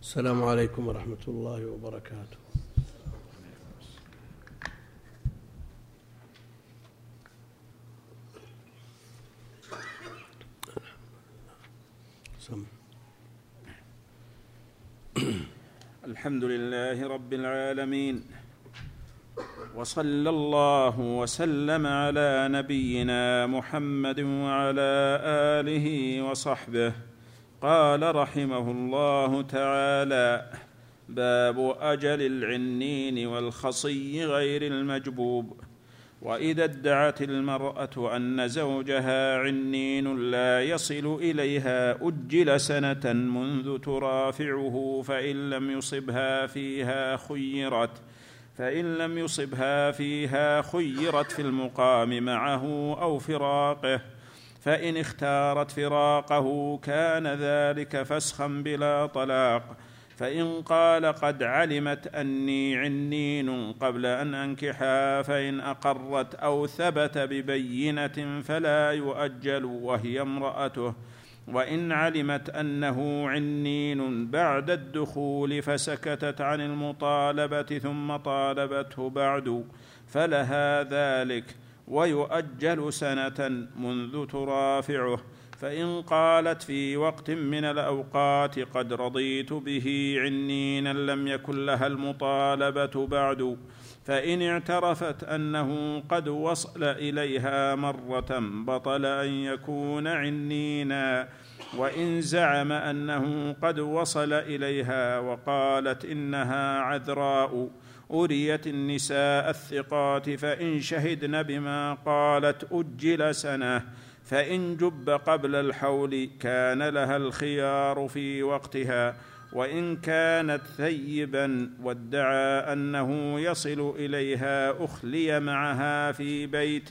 السلام عليكم ورحمة الله وبركاته. الحمد لله رب العالمين وصلى الله وسلم على نبينا محمد وعلى آله وصحبه قال رحمه الله تعالى باب أجل العنين والخصي غير المجبوب. وإذا ادعت المرأة أن زوجها عنين لا يصل إليها أجل سنة منذ ترافعه فإن لم يصبها فيها خيرت فإن لم يصبها فيها خيرت في المقام معه أو فراقه. فإن اختارت فراقه كان ذلك فسخا بلا طلاق. فإن قال قد علمت أني عنين قبل أن انكحها فإن أقرت أو ثبت ببينة فلا يؤجل وهي امرأته. وإن علمت أنه عنين بعد الدخول فسكتت عن المطالبة ثم طالبته بعد فلها ذلك. ويؤجل سنة منذ ترافعه فإن قالت في وقت من الأوقات قد رضيت به عنينا لم يكن لها المطالبة بعد فإن اعترفت أنه قد وصل إليها مرة بطل أن يكون عنينا وإن زعم أنه قد وصل إليها وقالت إنها عذراء. أريت النساء الثقات فإن شهدن بما قالت أجل سنة فإن جب قبل الحول كان لها الخيار في وقتها وإن كانت ثيبا وادعى أنه يصل إليها أخلي معها في بيت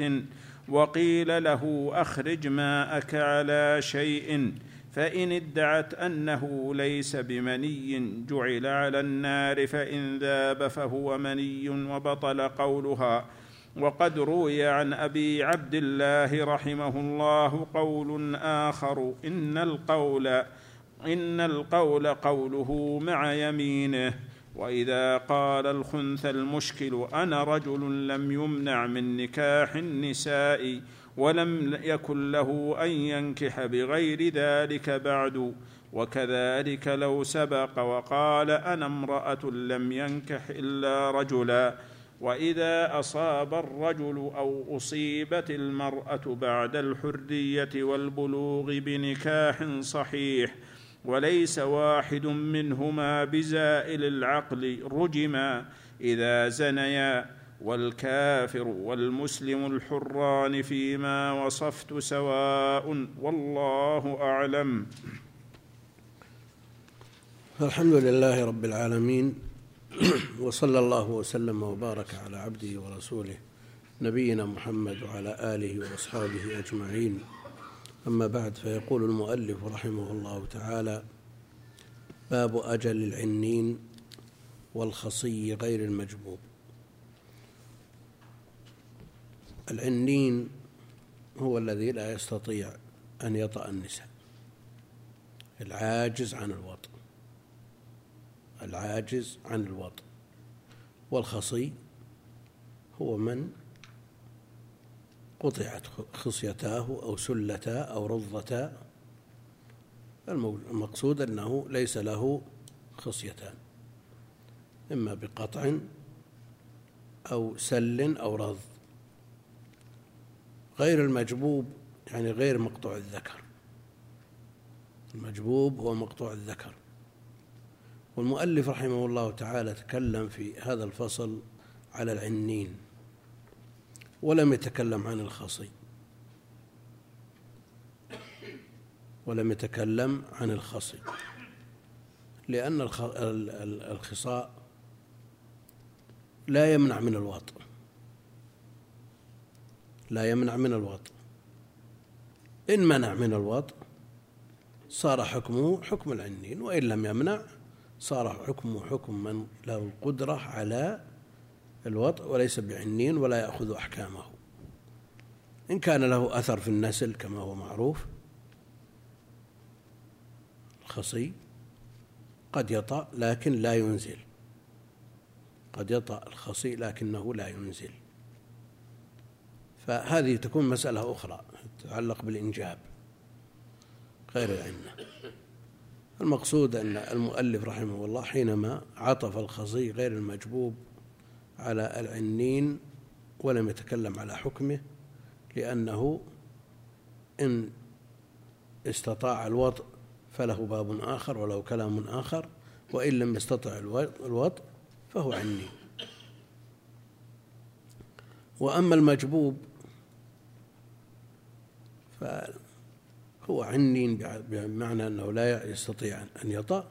وقيل له أخرج ماءك على شيء فإن ادعت أنه ليس بمني جعل على النار فإن ذاب فهو مني وبطل قولها. وقد روي عن أبي عبد الله رحمه الله قول آخر إن القول إن القول قوله مع يمينه. وإذا قال الخنث المشكل أنا رجل لم يمنع من نكاح النساء. ولم يكن له أن ينكح بغير ذلك بعد. وكذلك لو سبق وقال أنا امرأة لم ينكح إلا رجلا. وإذا أصاب الرجل أو أصيبت المرأة بعد الحرية والبلوغ بنكاح صحيح وليس واحد منهما بزائل العقل رجما إذا زنيا. والكافر والمسلم الحران فيما وصفت سواء والله أعلم. الحمد لله رب العالمين وصلى الله وسلم وبارك على عبده ورسوله نبينا محمد وعلى آله وأصحابه أجمعين. أما بعد فيقول المؤلف رحمه الله تعالى باب أجل العنين والخصي غير المجبوب. العنين هو الذي لا يستطيع أن يطأ النساء. العاجز عن الوطء العاجز عن الوطء والخصي هو من قطعت خصيتاه أو سلتا أو رضتا. المقصود أنه ليس له خصيتان. إما بقطع أو سل أو رض. غير المجبوب يعني غير مقطوع الذكر. المجبوب هو مقطوع الذكر. والمؤلف رحمه الله تعالى تكلم في هذا الفصل على العنين ولم يتكلم عن الخصي. ولم يتكلم عن الخصي لأن الخصاء لا يمنع من الوطء لا يمنع من الوطء إن منع من الوطء صار حكمه حكم العنين وإن لم يمنع صار حكمه حكم من له القدرة على الوطء وليس بعنين ولا يأخذ أحكامه. إن كان له أثر في النسل كما هو معروف الخصي قد يطأ لكن لا ينزل. قد يطأ الخصي لكنه لا ينزل. فهذه تكون مسألة أخرى تتعلق بالإنجاب. غير العنة المقصود أن المؤلف رحمه الله حينما عطف الخصي غير المجبوب على العنين ولم يتكلم على حكمه لأنه إن استطاع الوطء فله باب آخر وله كلام آخر وإن لم يستطع الوطء فهو عني. وأما المجبوب فهو عنين بمعنى أنه لا يستطيع أن يطأ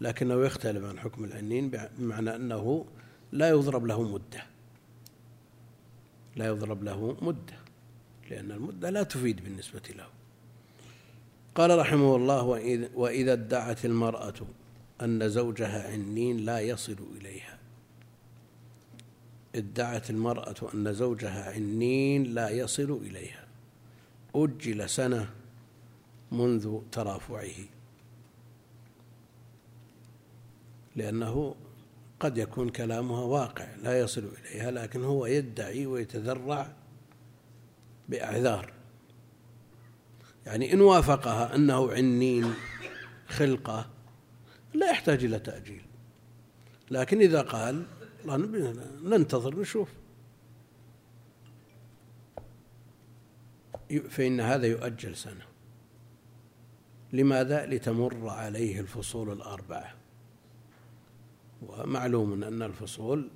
لكنه يختلف عن حكم العنين بمعنى أنه لا يضرب له مدة. لا يضرب له مدة لأن المدة لا تفيد بالنسبة له. قال رحمه الله وإذا ادعت المرأة أن زوجها عنين لا يصل إليها. ادعت المرأة أن زوجها عنين لا يصل إليها. أجل سنة منذ ترافعه. لأنه قد يكون كلامها واقع لا يصل إليها لكن هو يدعي ويتذرع بأعذار. يعني إن وافقها أنه عنين خلقة لا يحتاج إلى تأجيل. لكن إذا قال ننتظر نشوف. فإن هذا يؤجل سنة. لماذا؟ لتمر عليه الفصول الأربعة. ومعلوم أن الفصول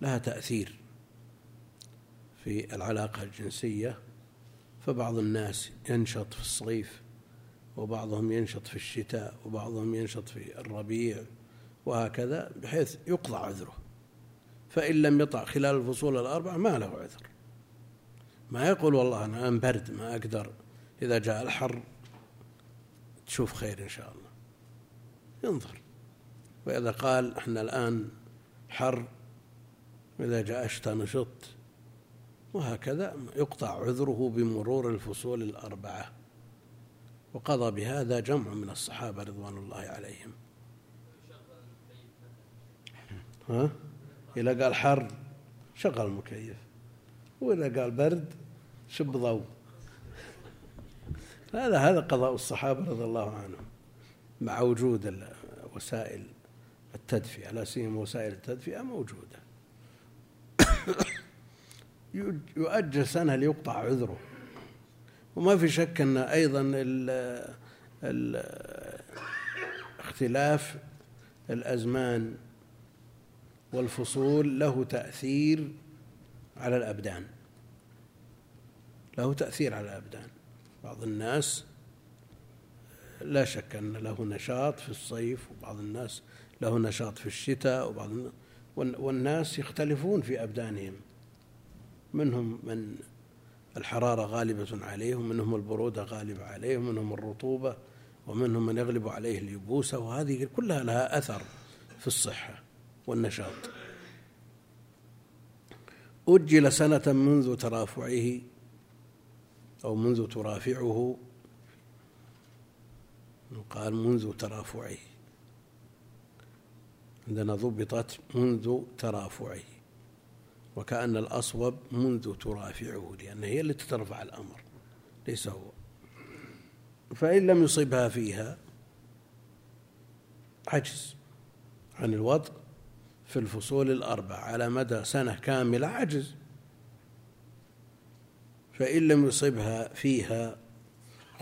لها تأثير في العلاقة الجنسية فبعض الناس ينشط في الصيف وبعضهم ينشط في الشتاء وبعضهم ينشط في الربيع وهكذا بحيث يقضى عذره. فإن لم يطع خلال الفصول الأربعة ما له عذر. ما يقول والله أنا برد ما أقدر. إذا جاء الحر تشوف خير إن شاء الله. ينظر. وإذا قال إحنا الآن حر وإذا جاء الشتاء نشط وهكذا يقطع عذره بمرور الفصول الأربعة. وقضى بهذا جمع من الصحابة رضوان الله عليهم. ها؟ إذا قال حر شغل المكيف. وإذا قال برد شب ضوء. هذا هذا قضاء الصحابة رضي الله عنهم مع وجود وسائل التدفئة. لا سيما وسائل التدفئة موجودة. يؤجل سنة ليقطع عذره. وما في شك أن أيضا ال اختلاف الأزمان والفصول له تأثير على الأبدان. له تأثير على الأبدان. بعض الناس لا شك أن له نشاط في الصيف وبعض الناس له نشاط في الشتاء وبعض والناس يختلفون في أبدانهم. منهم من الحرارة غالبة عليه ومنهم البرودة غالبة عليه ومنهم الرطوبة ومنهم من يغلب عليه اليبوسة وهذه كلها لها أثر في الصحة والنشاط. أجل سنة منذ ترافعه أو منذ ترافعه. قال منذ ترافعه. عندنا ضبطت منذ ترافعه. وكأن الأصوب منذ ترافعه لأن هي التي ترفع الأمر ليس هو. فإن لم يصبها فيها عجز عن الوضع في الفصول الأربع على مدى سنة كاملة عجز. فإن لم يصبها فيها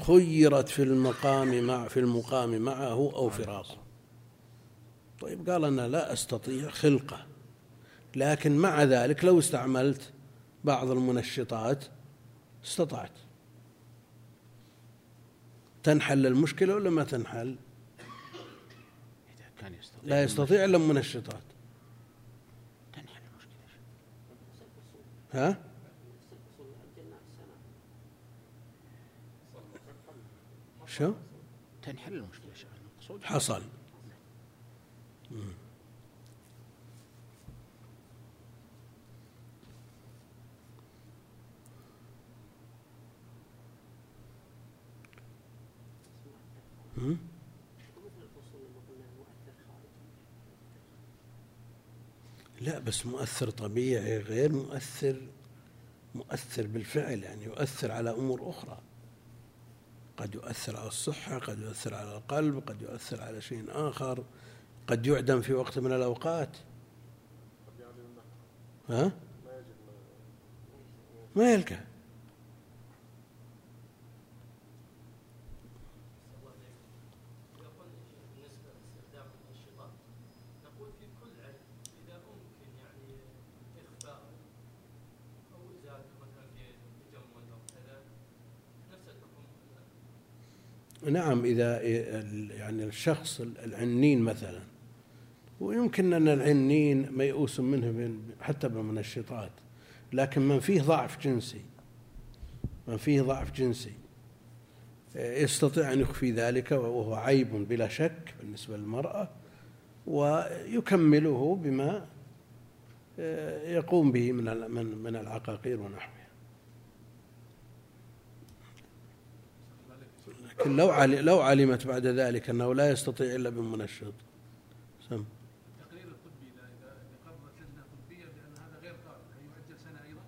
خيرت في المقام مع في المقام معه أو فراقه. طيب قال أنا لا أستطيع خلقة. لكن مع ذلك لو استعملت بعض المنشطات استطعت. تنحل المشكلة ولا ما تنحل؟ كان يستطيع لا يستطيع إلا المنشطات. تنحل المشكلة. ها؟ شو؟ تنحل المشكلة المقصود حصل. لا بس مؤثر طبيعي غير مؤثر مؤثر بالفعل يعني يؤثر على أمور أخرى. قد يؤثر على الصحة قد يؤثر على القلب قد يؤثر على شيء آخر قد يعدم في وقت من الأوقات. ها؟ ما يلقى. نعم إذا يعني الشخص العنين مثلا ويمكن أن العنين ميؤوس منه حتى بالمنشطات لكن من فيه ضعف جنسي من فيه ضعف جنسي يستطيع أن يخفي ذلك وهو عيب بلا شك بالنسبة للمرأة ويكمله بما يقوم به من من العقاقير ونحوه. لكن لو لو علمت بعد ذلك أنه لا يستطيع إلا بالمنشط سم. التقرير الطبي اذا قررت لجنة طبية بأن هذا غير قابل هل يؤجل سنة أيضا؟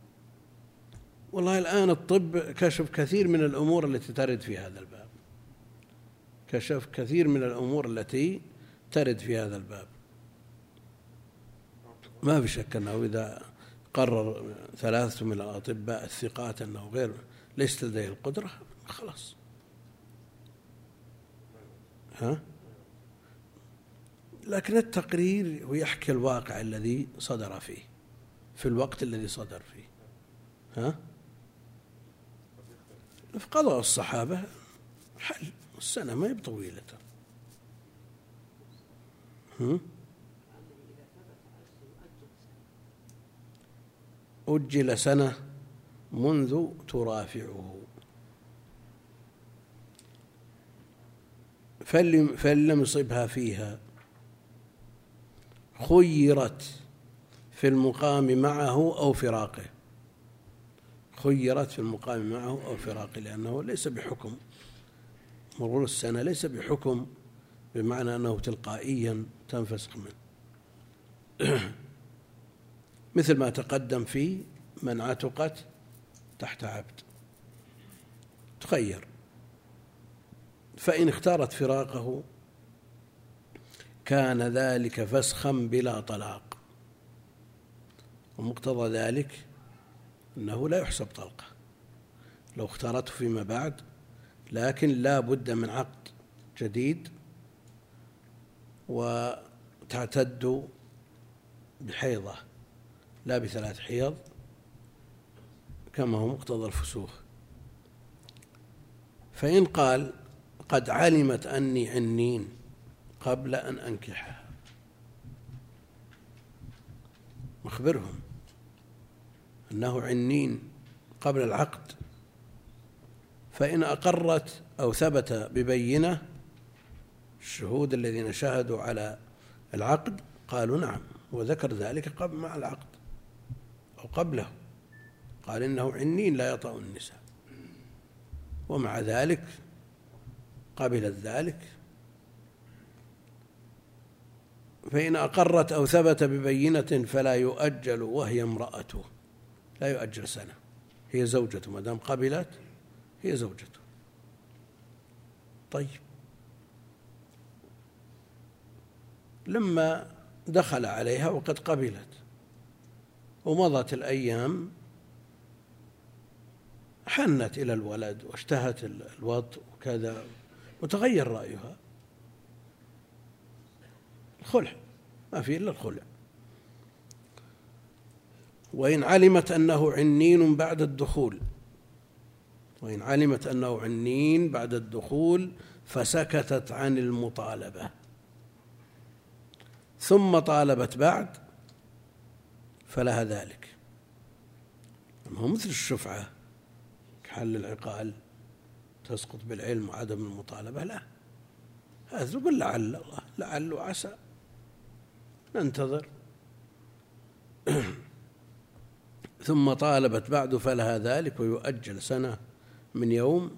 والله الآن الطب كشف كثير من الأمور التي ترد في هذا الباب. كشف كثير من الأمور التي ترد في هذا الباب. ما في شك أنه إذا قرر ثلاثة من الأطباء الثقات أنه غير ليس لديه القدرة خلاص. ها؟ لكن التقرير يحكي الواقع الذي صدر فيه في الوقت الذي صدر فيه ها؟ في قضاء الصحابة حل السنة ما هي بطويلة. أجل سنة منذ ترافعه. فإن لم يصبها فيها. خيرت في المقام معه أو فراقه. خيرت في المقام معه أو فراقه لأنه ليس بحكم. مرور السنة ليس بحكم بمعنى أنه تلقائيا تنفسخ منه. مثل ما تقدم في من عتقت تحت عبد. تخير. فإن اختارت فراقه كان ذلك فسخا بلا طلاق. ومقتضى ذلك أنه لا يحسب طلقة. لو اختارته فيما بعد لكن لا بد من عقد جديد وتعتد بحيضة لا بثلاث حيض كما هو مقتضى الفسوخ. فإن قال قد علمت أني عنين قبل أن أنكحها. مخبرهم أنه عنين قبل العقد. فإن أقرت أو ثبت ببينة الشهود الذين شهدوا على العقد قالوا نعم وذكر ذلك قبل مع العقد أو قبله. قال إنه عنين لا يطأ النساء. ومع ذلك قبلت ذلك. فإن أقرت أو ثبت ببينة فلا يؤجل وهي امرأته. لا يؤجل سنة. هي زوجته ما دام قبلت هي زوجته. طيب. لما دخل عليها وقد قبلت ومضت الأيام حنت إلى الولد واشتهت الوط وكذا. وتغير رأيها. الخلع ما في إلا الخلع. وإن علمت أنه عنين بعد الدخول وإن علمت أنه عنين بعد الدخول فسكتت عن المطالبة. ثم طالبت بعد فلها ذلك. هو مثل الشفعة كحل العقال. تسقط بالعلم وعدم المطالبة لا. هذا تقول لعل الله لعل وعسى. ننتظر. ثم طالبت بعد فلها ذلك ويؤجل سنة من يوم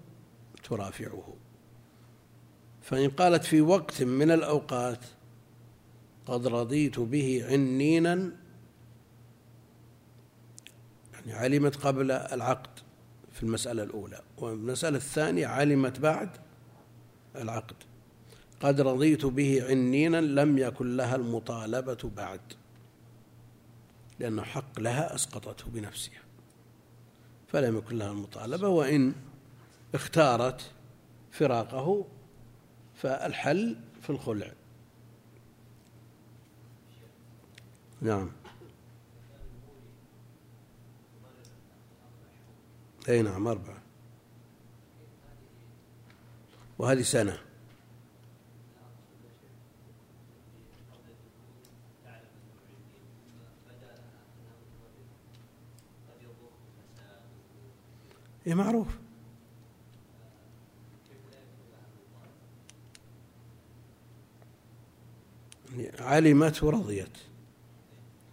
ترافعه. فإن قالت في وقت من الأوقات قد رضيت به عنينا يعني علمت قبل العقد في المسألة الأولى. والمسألة الثانية علمت بعد العقد. قد رضيت به عنينا لم يكن لها المطالبة بعد لأنه حق لها أسقطته بنفسها فلم يكن لها المطالبة وإن اختارت فراقه فالحل في الخلع. نعم. أي نعم أربعة. وهذه سنة. إيه معروف. علمت ورضيت.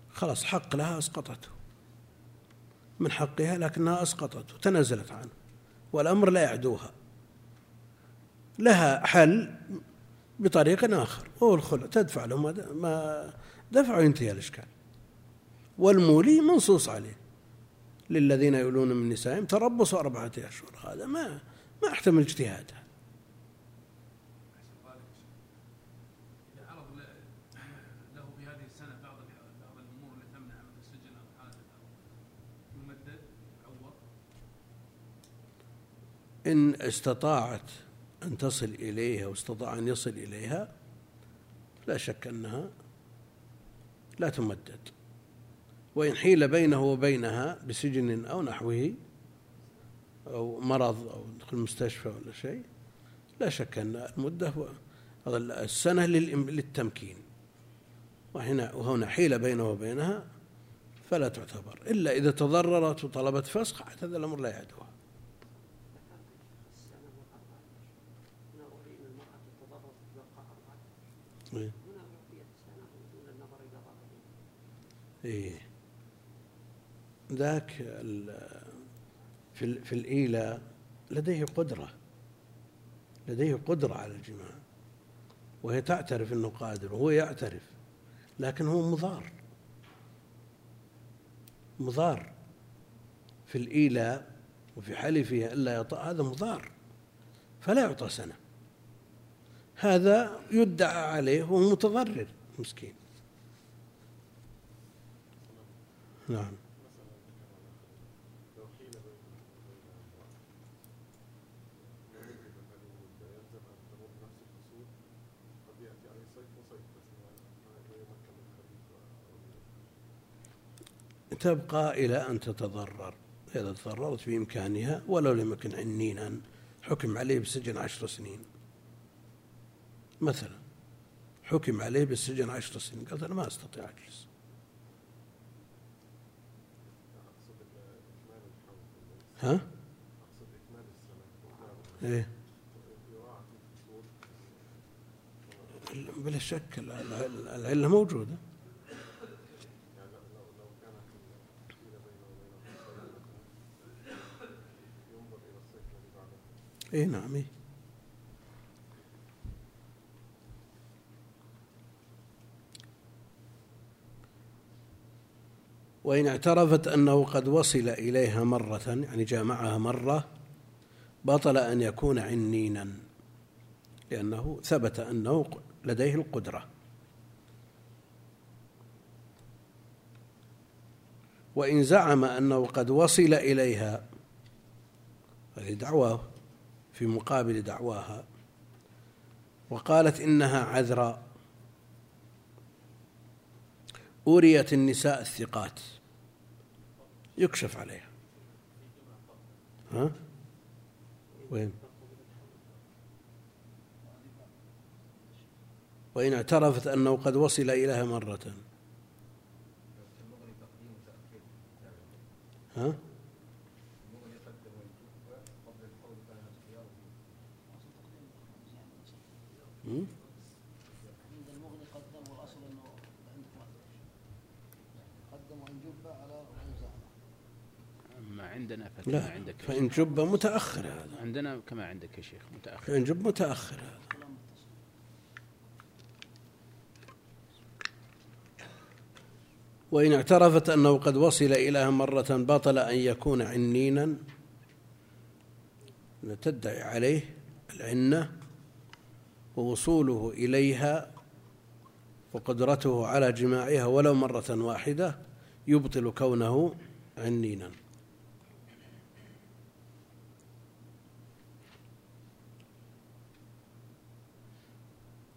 خلاص حق لها أسقطته. من حقها لكنها أسقطته تنازلت عنه. والأمر لا يعدوها. لها حل بطريق آخر وهو الخلع. تدفع له ما دفع ينتهي الإشكال. والمولي منصوص عليه. للذين يولون من نسائهم تربص أربعة أشهر. هذا ما ما أحتمل اجتهاد إن استطاعت أن تصل إليها واستطاع أن يصل إليها لا شك أنها لا تمدد. وإن حيل بينه وبينها بسجن أو نحوه أو مرض أو دخل المستشفى ولا شيء لا شك أن المدة السنة للتمكين. وهنا وهنا حيل بينه وبينها فلا تعتبر. إلا إذا تضررت وطلبت فسخ هذا الأمر لا يعدها إيه. ذاك في في الإيلاء لديه قدرة. لديه قدرة على الجماع. وهي تعترف أنه قادر وهو يعترف. لكن هو مضار. مضار. في الإيلاء وفي حلفه ألا يطأ هذا مضار. فلا يعطى سنة. هذا يدعى عليه وهو متضرر مسكين. نعم. تبقى إلى أن تتضرر. إذا تضررت بإمكانها ولو لم يكن عنينا حكم عليه بالسجن عشر سنين. مثلا حكم عليه بالسجن عشر سنين قالت أنا ما أستطيع أجلس ها؟ إيه بلا شك العلة موجودة اي نعم إيه. وإن اعترفت أنه قد وصل إليها مرة يعني جامعها مرة بطل أن يكون عنينا لأنه ثبت أنه لديه القدرة. وإن زعم أنه قد وصل إليها هذه دعواه في مقابل دعواها وقالت إنها عذراء. أوريت النساء الثقات. يكشف عليها. ها؟ وين؟ وإن اعترفت أنه قد وصل إليها مرة. ها؟ عند المغني قدم والاصل انه قدم وان جب على وان زعم اما عندنا فكما لا عندك فإن جب متأخر هذا. عندنا كما عندك يا شيخ متأخر. فإن جب متأخر هذا. وإن اعترفت أنه قد وصل إليها مرة بطل أن يكون عنينا تدعي عليه العنة ووصوله إليها وقدرته على جماعها ولو مرة واحدة يبطل كونه عنينا.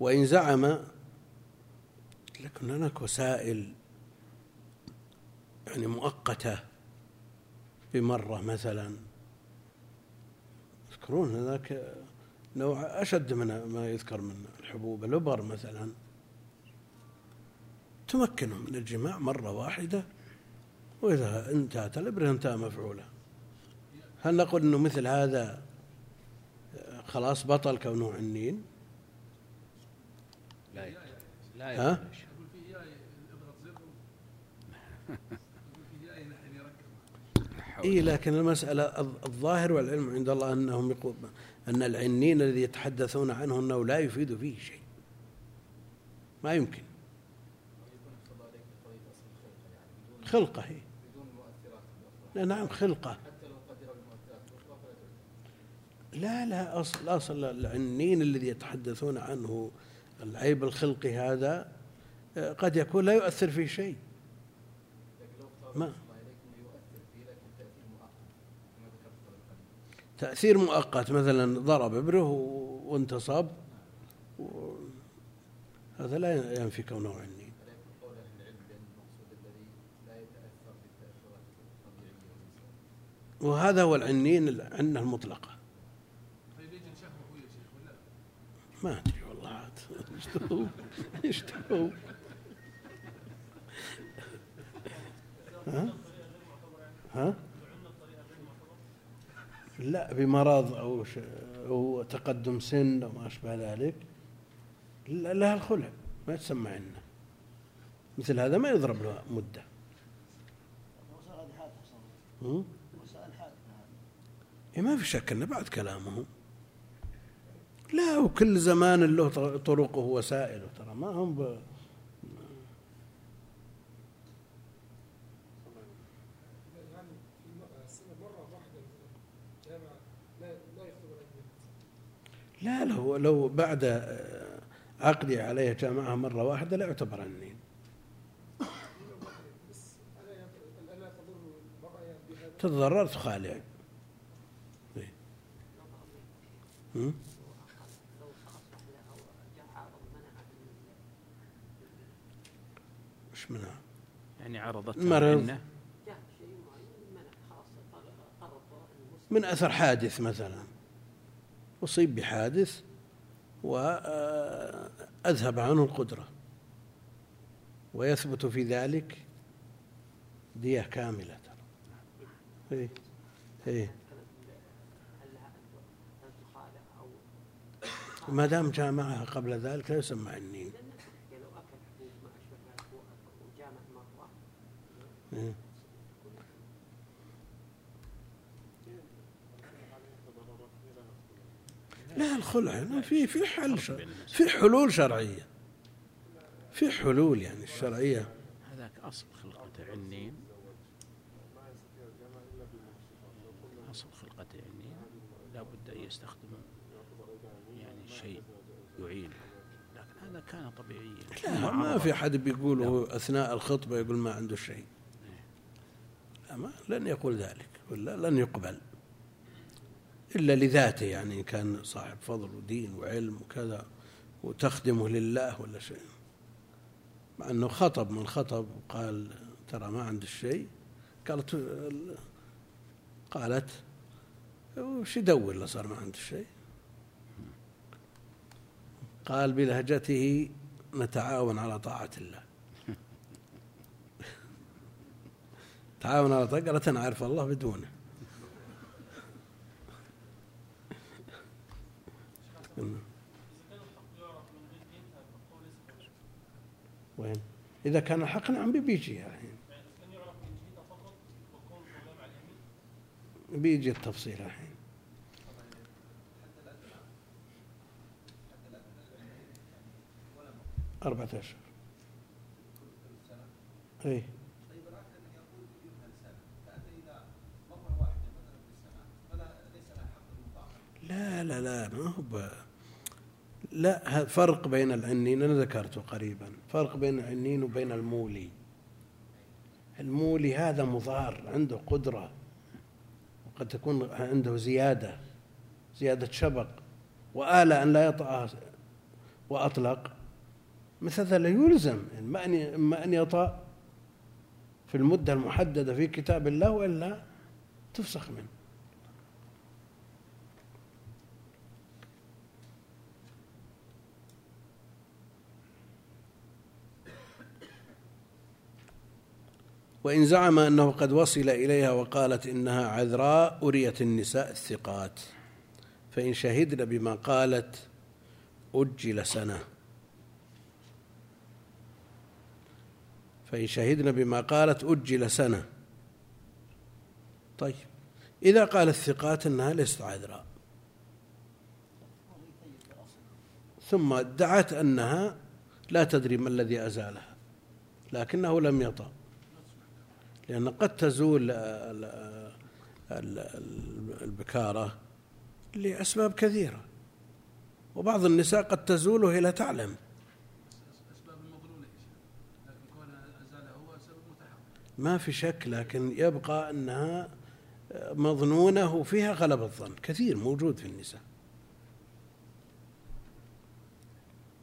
وإن زعم لكن هناك وسائل يعني مؤقتة بمرة مثلا. يذكرون هذاك نوع أشد من ما يذكر من الحبوب الإبر مثلا. تمكنه من الجماع مرة واحدة وإذا انتهت الإبرة انتهى مفعوله. هل نقول أنه مثل هذا خلاص بطل كونه عنين؟ لا ها؟ اي لكن المسألة الظاهر والعلم عند الله أنهم يقول أن العنين الذي يتحدثون عنه أنه لا يفيد فيه شيء. ما يمكن. خلقة هي لا نعم خلقة. لا لا أصل أصل العنين الذي يتحدثون عنه العيب الخلقي هذا قد يكون لا يؤثر في شيء. ما؟ تأثير مؤقت مثلا ضرب ابره وانتصب هذا لا ينفي كونه عني. وهذا هو العنين العنة المطلقة. ما أدري. والله إيش ها؟ ها؟ لا بمرض أو أو تقدم سن أو ما أشبه ذلك لها الخلع ما تسمى عنا مثل هذا ما يضرب له مدة. إيه ما في شك أنه بعد كلامه لا وكل زمان له طرقه وسائله ترى ما هم ب... لا لو لو بعد عقدي عليه جامعها مرة واحدة لا يعتبر عنين تتضرر تخالع منع؟ يعني عرضت مرض. من أثر حادث مثلا. أصيب بحادث وأذهب عنه القدرة. ويثبت في ذلك دية كاملة. إيه إيه. ما دام جامعها قبل ذلك لا يسمى عنين إيه لا الخلع في في حل في حلول شرعية. في حلول يعني الشرعية. هذاك أصل خلقة عنين أصل خلقة عنين لا بد أن يستخدم يعني شيء يعين. لكن هذا كان طبيعيا. لا ما في حد بيقول أثناء الخطبة يقول ما عنده شيء. ما لن يقول ذلك ولا لن يقبل. إلا لذاته يعني إن كان صاحب فضل ودين وعلم وكذا وتخدمه لله ولا شيء. مع أنه خطب من خطب وقال ترى ما عندي شيء قالت قالت وش يدور له صار ما عنده شيء؟ قال بلهجته نتعاون على طاعة الله. تعاون على أنا أعرف الله بدونه. وين؟ إذا كان الحق نعم بيجي الحين. بيجي التفصيل الحين. أربعة أشهر. إيه. لا لا لا ما هو. لا فرق بين العنين أنا ذكرته قريبا. فرق بين العنين وبين المولي. المولي هذا مضار عنده قدرة وقد تكون عنده زيادة زيادة شبق وآل أن لا يطأ وأطلق. مثل هذا لا يلزم يعني إما أن يطأ في المدة المحددة في كتاب الله وإلا تفسخ منه. وإن زعم أنه قد وصل إليها وقالت إنها عذراء أريت النساء الثقات. فإن شهدن بما قالت أجل سنة. فإن شهدن بما قالت أجل سنة. طيب إذا قال الثقات أنها ليست عذراء. ثم ادعت أنها لا تدري ما الذي أزالها لكنه لم يطأ لأن قد تزول البكارة لأسباب كثيرة. وبعض النساء قد تزول وهي لا تعلم. ما في شك لكن يبقى أنها مظنونة وفيها غلب الظن. كثير موجود في النساء.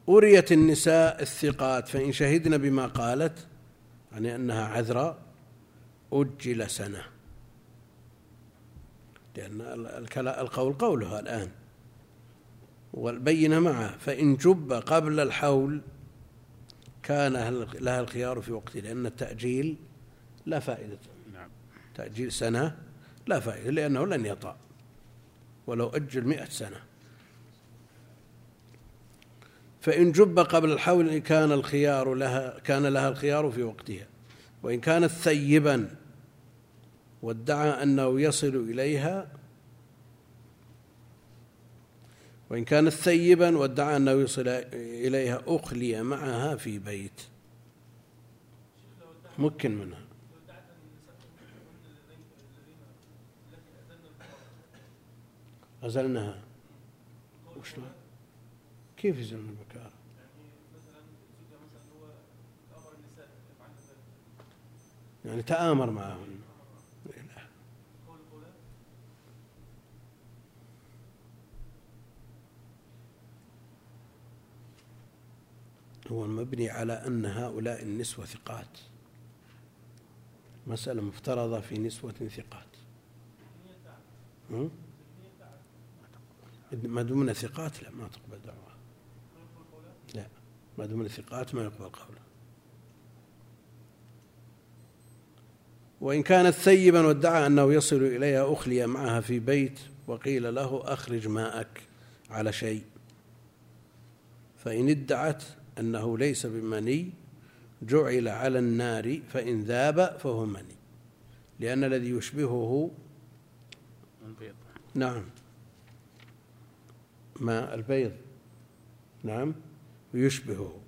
أريت النساء الثقات فإن شهدن بما قالت يعني أنها عذراء أجل سنة. لأن القول قولها الآن. والبينة معه. فإن جب قبل الحول كان لها الخيار في وقته لأن التأجيل لا فائدة. نعم. تأجيل سنة لا فائدة لأنه لن يطأ. ولو أجل مئة سنة. فإن جب قبل الحول كان الخيار لها كان لها الخيار في وقتها. وإن كانت ثيبا وادعى أنه يصل إليها وإن كانت ثيبا وادعى أنه يصل إليها أخلي معها في بيت. مكن منها. أزلناها. وشلون؟ كيف يزلنا البكارة يعني تآمر معهن هو مبني على أن هؤلاء النسوة ثقات. مسألة مفترضة في نسوة ثقات. ما دمنا ثقات لا ما تقبل دعوة. لا ما دمنا ثقات ما يقبل قوله. وإن كانت ثيبا وادعى أنه يصل إليها أخلي معها في بيت. وقيل له أخرج ماءك على شيء. فإن ادعت أنه ليس بمني جعل على النار فإن ذاب فهو مني. لأن الذي يشبهه البيض. نعم. ماء البيض. نعم. يشبهه.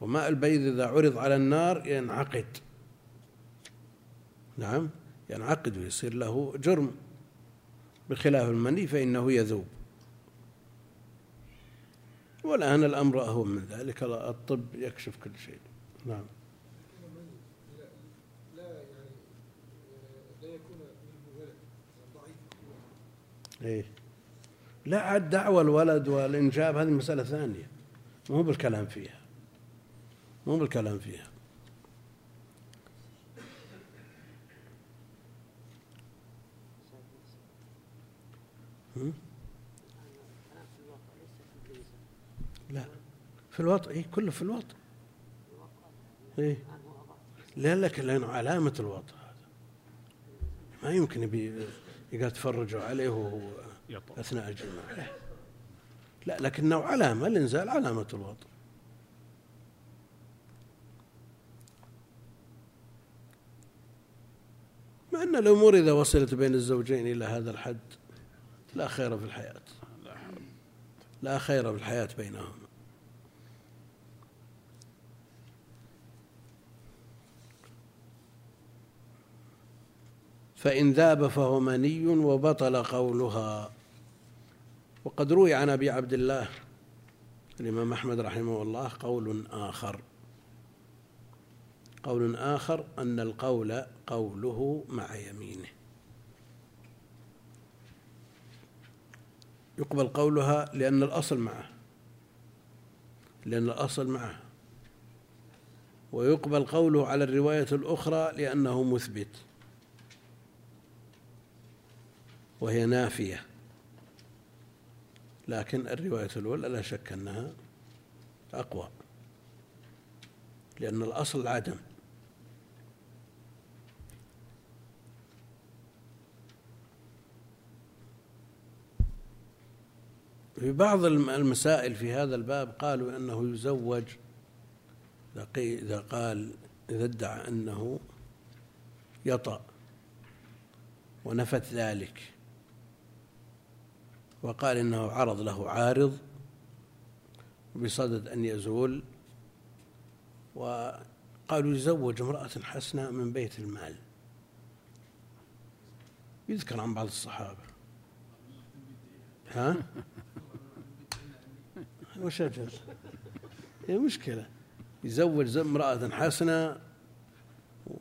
وماء البيض إذا عرض على النار ينعقد. نعم ينعقد ويصير له جرم بخلاف المني فإنه يذوب. والآن الأمر أهون من ذلك الطب يكشف كل شيء. نعم. إيه. لا عاد دعوى الولد والإنجاب هذه مسألة ثانية. مو بالكلام فيها. مو بالكلام فيها. لا. في الوطء إيه كله في الوطء إيه. لا لك لأنه علامة الوطء هذا. ما يمكن يبي يقال تفرجوا عليه وهو أثناء الجماع لا لا لكنه علامة الإنزال علامة الوطء مع أن الأمور إذا وصلت بين الزوجين إلى هذا الحد لا خير في الحياة. لا خير في الحياة بينهم. فإن ذاب فهو مني وبطل قولها. وقد روي عن أبي عبد الله الإمام أحمد رحمه الله قول آخر. قول آخر أن القول قوله مع يمينه. يقبل قولها لأن الأصل معه. لأن الأصل معه. ويقبل قوله على الرواية الأخرى لأنه مثبت. وهي نافية. لكن الرواية الأولى لا شك أنها أقوى. لأن الأصل عدم. في بعض المسائل في هذا الباب قالوا أنه يزوج. إذا قال إذا ادعى أنه يطأ ونفت ذلك وقال إنه عرض له عارض بصدد أن يزول. وقالوا يزوج امرأة حسنة من بيت المال. يذكر عن بعض الصحابة. ها؟ وش أجل هي مشكلة. يزوج امرأة حسنة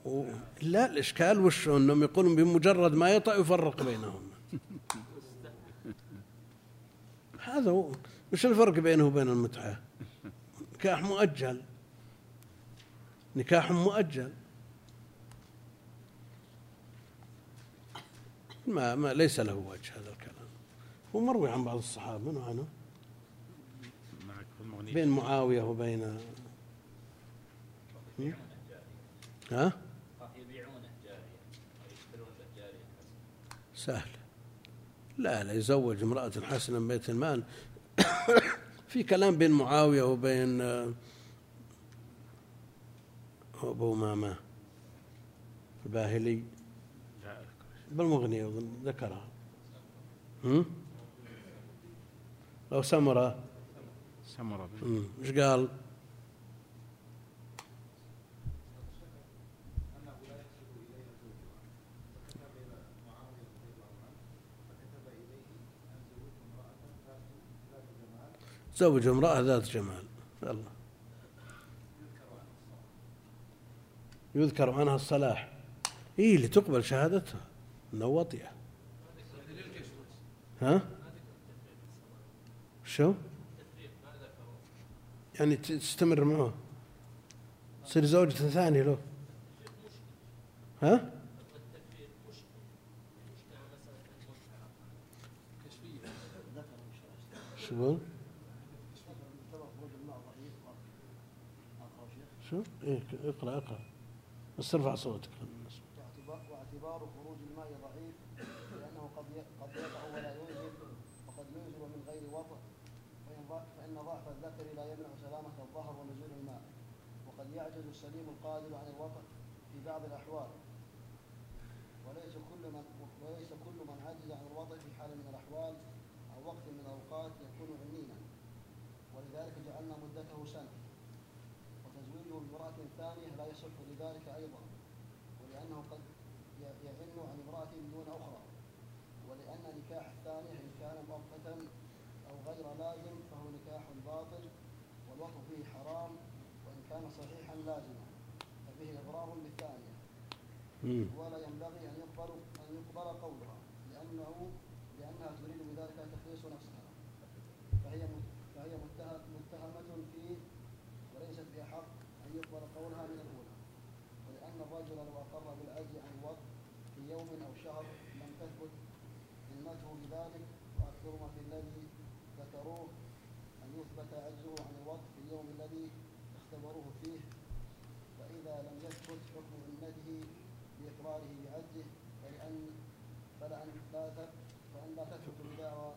و... لا الإشكال وش أنهم يقولون بمجرد ما يطأ يفرق بينهم. هذا هو. وش الفرق بينه وبين المتعة؟ نكاح مؤجل. نكاح مؤجل. ما, ما ليس له وجه هذا الكلام. هو مروي عن بعض الصحابة عنه بين معاوية وبين ها؟ يبيعونه جارية جارية سهل. لا لا يزوج امرأة حسنة من بيت المال. في كلام بين معاوية وبين أبو ماما. الباهلي. بالمغنية ذكرها. لو سمرة. سمرة إيش قال؟ زوج امرأة ذات جمال. الله يذكر عنها الصلاح. إيه اللي تقبل شهادتها. أنه وطئة ها؟ شو؟ يعني تستمر معه. تصير زوجة ثانية له ها؟ شو شو؟ إيه اقرأ اقرأ. بس ارفع صوتك. واعتبار خروج الماء ضعيف لأنه قد قد يقع ولا ينزل وقد ينزل من غير وطء فإن ضعف الذكر لا يمنع سلامة الظهر ونزول الماء وقد يعجز السليم القادر عن الوطء في بعض الأحوال. وليس كل من وليس كل من عجز عن الوطء في حال من الأحوال أو وقت من الأوقات يكون عنينا. ولذلك جعلنا مدته سنة. وتزويجه بامرأة ثانية لا يصح لذلك أيضا ولأنه قد يعن عن امرأة دون أخرى ولأن نكاح الثانية إن كان مؤقتا أو غير لازم فهو نكاح باطل والوقف فيه حرام وإن كان لازما ففيه إضرار بالثانية ولا ينبغي أن يقبل أن يقبل قولها لأنه لأنها تريد بذلك تخليص نفسها. فهي فهي متهمة فيه وليست بأحق أن يقبل قولها من الأولى. ولأن الرجل لو أقر بالعجز عن الوقت في يوم أو شهر لم تثبت ذمته بذلك وأكثر ما في الذي ذكروه أن يثبت عجزه عن الوقت في اليوم الذي اختبروه فيه. لم يثبت حكم ذمته بإقراره بعجزه فلأن فلأن لا فأن لا تثبت بدعوى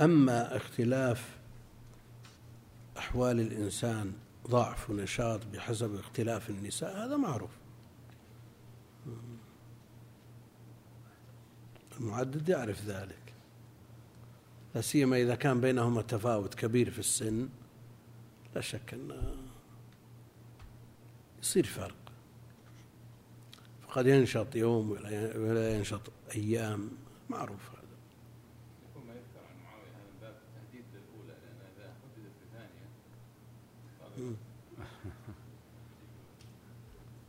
أما اختلاف أحوال الإنسان ضعف ونشاط بحسب اختلاف النساء هذا معروف. المعدد يعرف ذلك. لا سيما إذا كان بينهما تفاوت كبير في السن. لا شك أن يصير فرق. فقد ينشط يوم ولا ينشط أيام. معروف هذا. يكون ما يذكر عن معاوية هذا من باب التهديد للأولى لأن إذا حددت بثانية مم.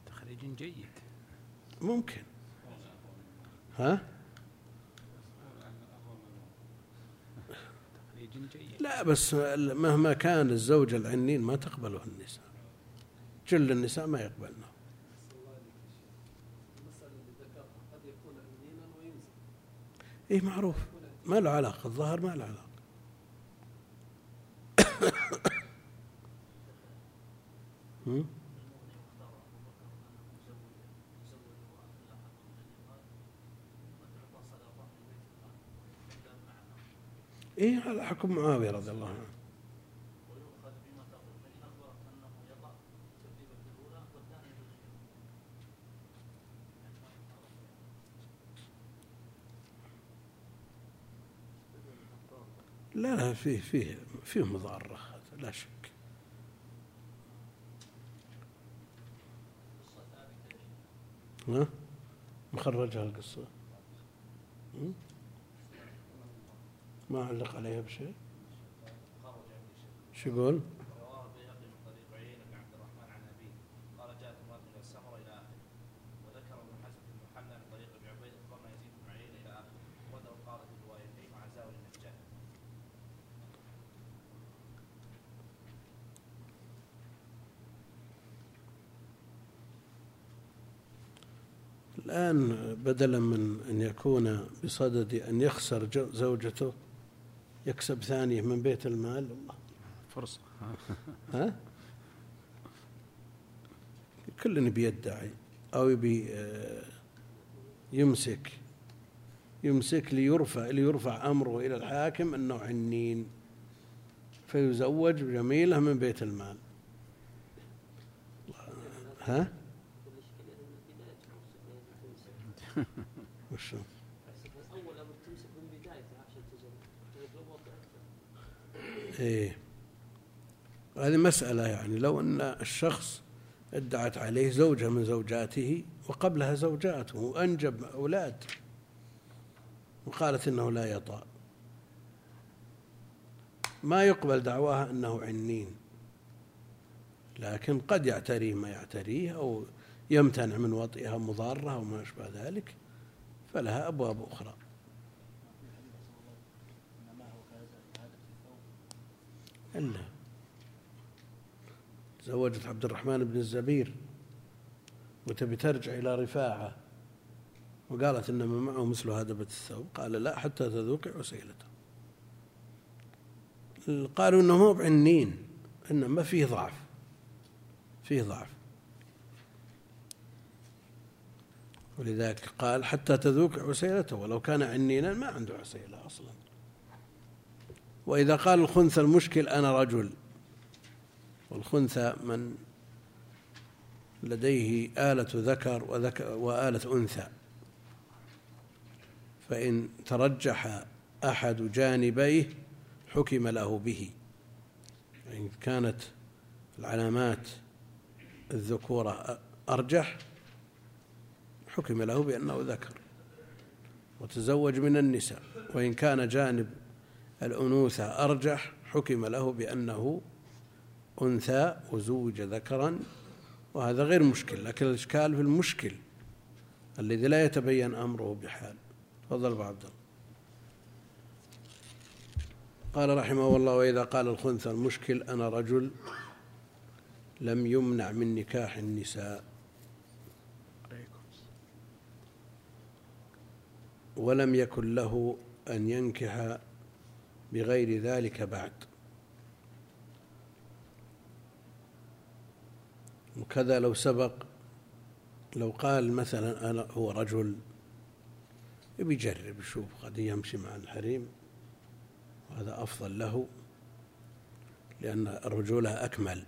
تخريج جيد. ممكن. ها؟ جيد. لا بس مهما كان الزوج العنين ما تقبله النساء. جل النساء ما يقبلنه إيه معروف. ما له علاقة الظهر ما له علاقة. هم؟ إيه على حكم معاوية رضي الله عنه. لا لا فيه فيه فيه مضارة هذا لا شك. ها؟ مخرجها القصة؟ ما علق عليها بشيء شو يقول؟ الآن بدلا من أن يكون بصدد أن يخسر زوجته يكسب ثانية من بيت المال. الله فرصة. ها؟ كل بيدعي أو يبي آه، يمسك يمسك ليرفع ليرفع أمره إلى الحاكم أنه عنين. فيزوج جميلة من بيت المال. ها؟ وشو؟ إيه. هذه مسألة يعني لو أن الشخص ادعت عليه زوجة من زوجاته وقبلها زوجاته وأنجب أولاد وقالت إنه لا يطأ ما يقبل دعواها أنه عنين لكن قد يعتريه ما يعتريه أو يمتنع من وطئها مضارة أو ما أشبه ذلك فلها أبواب أخرى. إلا. تزوجت عبد الرحمن بن الزبير وتبي ترجع إلى رفاعة. وقالت إن من معه مثل هدبة الثوب. قال لا حتى تذوقي عسيلته. قالوا إنه مو بعنين إنما فيه ضعف فيه ضعف. ولذلك قال حتى تذوق عسيلته ولو كان عنينا ما عنده عسيلة أصلا. وإذا قال الخنثى المشكل أنا رجل والخنثى من لديه آلة ذكر وآلة أنثى. فإن ترجح أحد جانبيه حكم له به. إن كانت العلامات الذكورة أرجح حكم له بأنه ذكر وتزوج من النساء. وإن كان جانب الأنوثة أرجح حكم له بأنه أنثى وزوج ذكرا وهذا غير مشكل لكن الإشكال في المشكل الذي لا يتبين أمره بحال. تفضل أبو عبد الله. قال رحمه الله وإذا قال الخنثى المشكل أنا رجل لم يمنع من نكاح النساء. ولم يكن له أن ينكح بغير ذلك بعد. وكذا لو سبق لو قال مثلا أنا هو رجل يجرب يشوف قد يمشي مع الحريم وهذا أفضل له لأن الرجولة أكمل.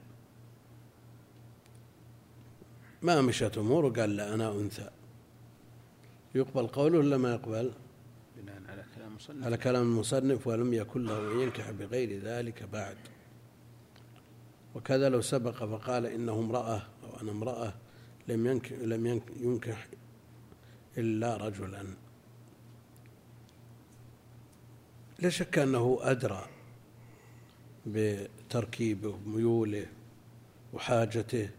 ما مشت أموره قال لا أنا أنثى. يقبل قوله ولا ما يقبل؟ على كلام مصنف على كلام المصنف ولم يكن له ينكح بغير ذلك بعد. وكذا لو سبق فقال إنه امرأة أو أنا امرأة لم ينكح, لم ينكح إلا رجلا. لا شك أنه أدرى بتركيبه وميوله وحاجته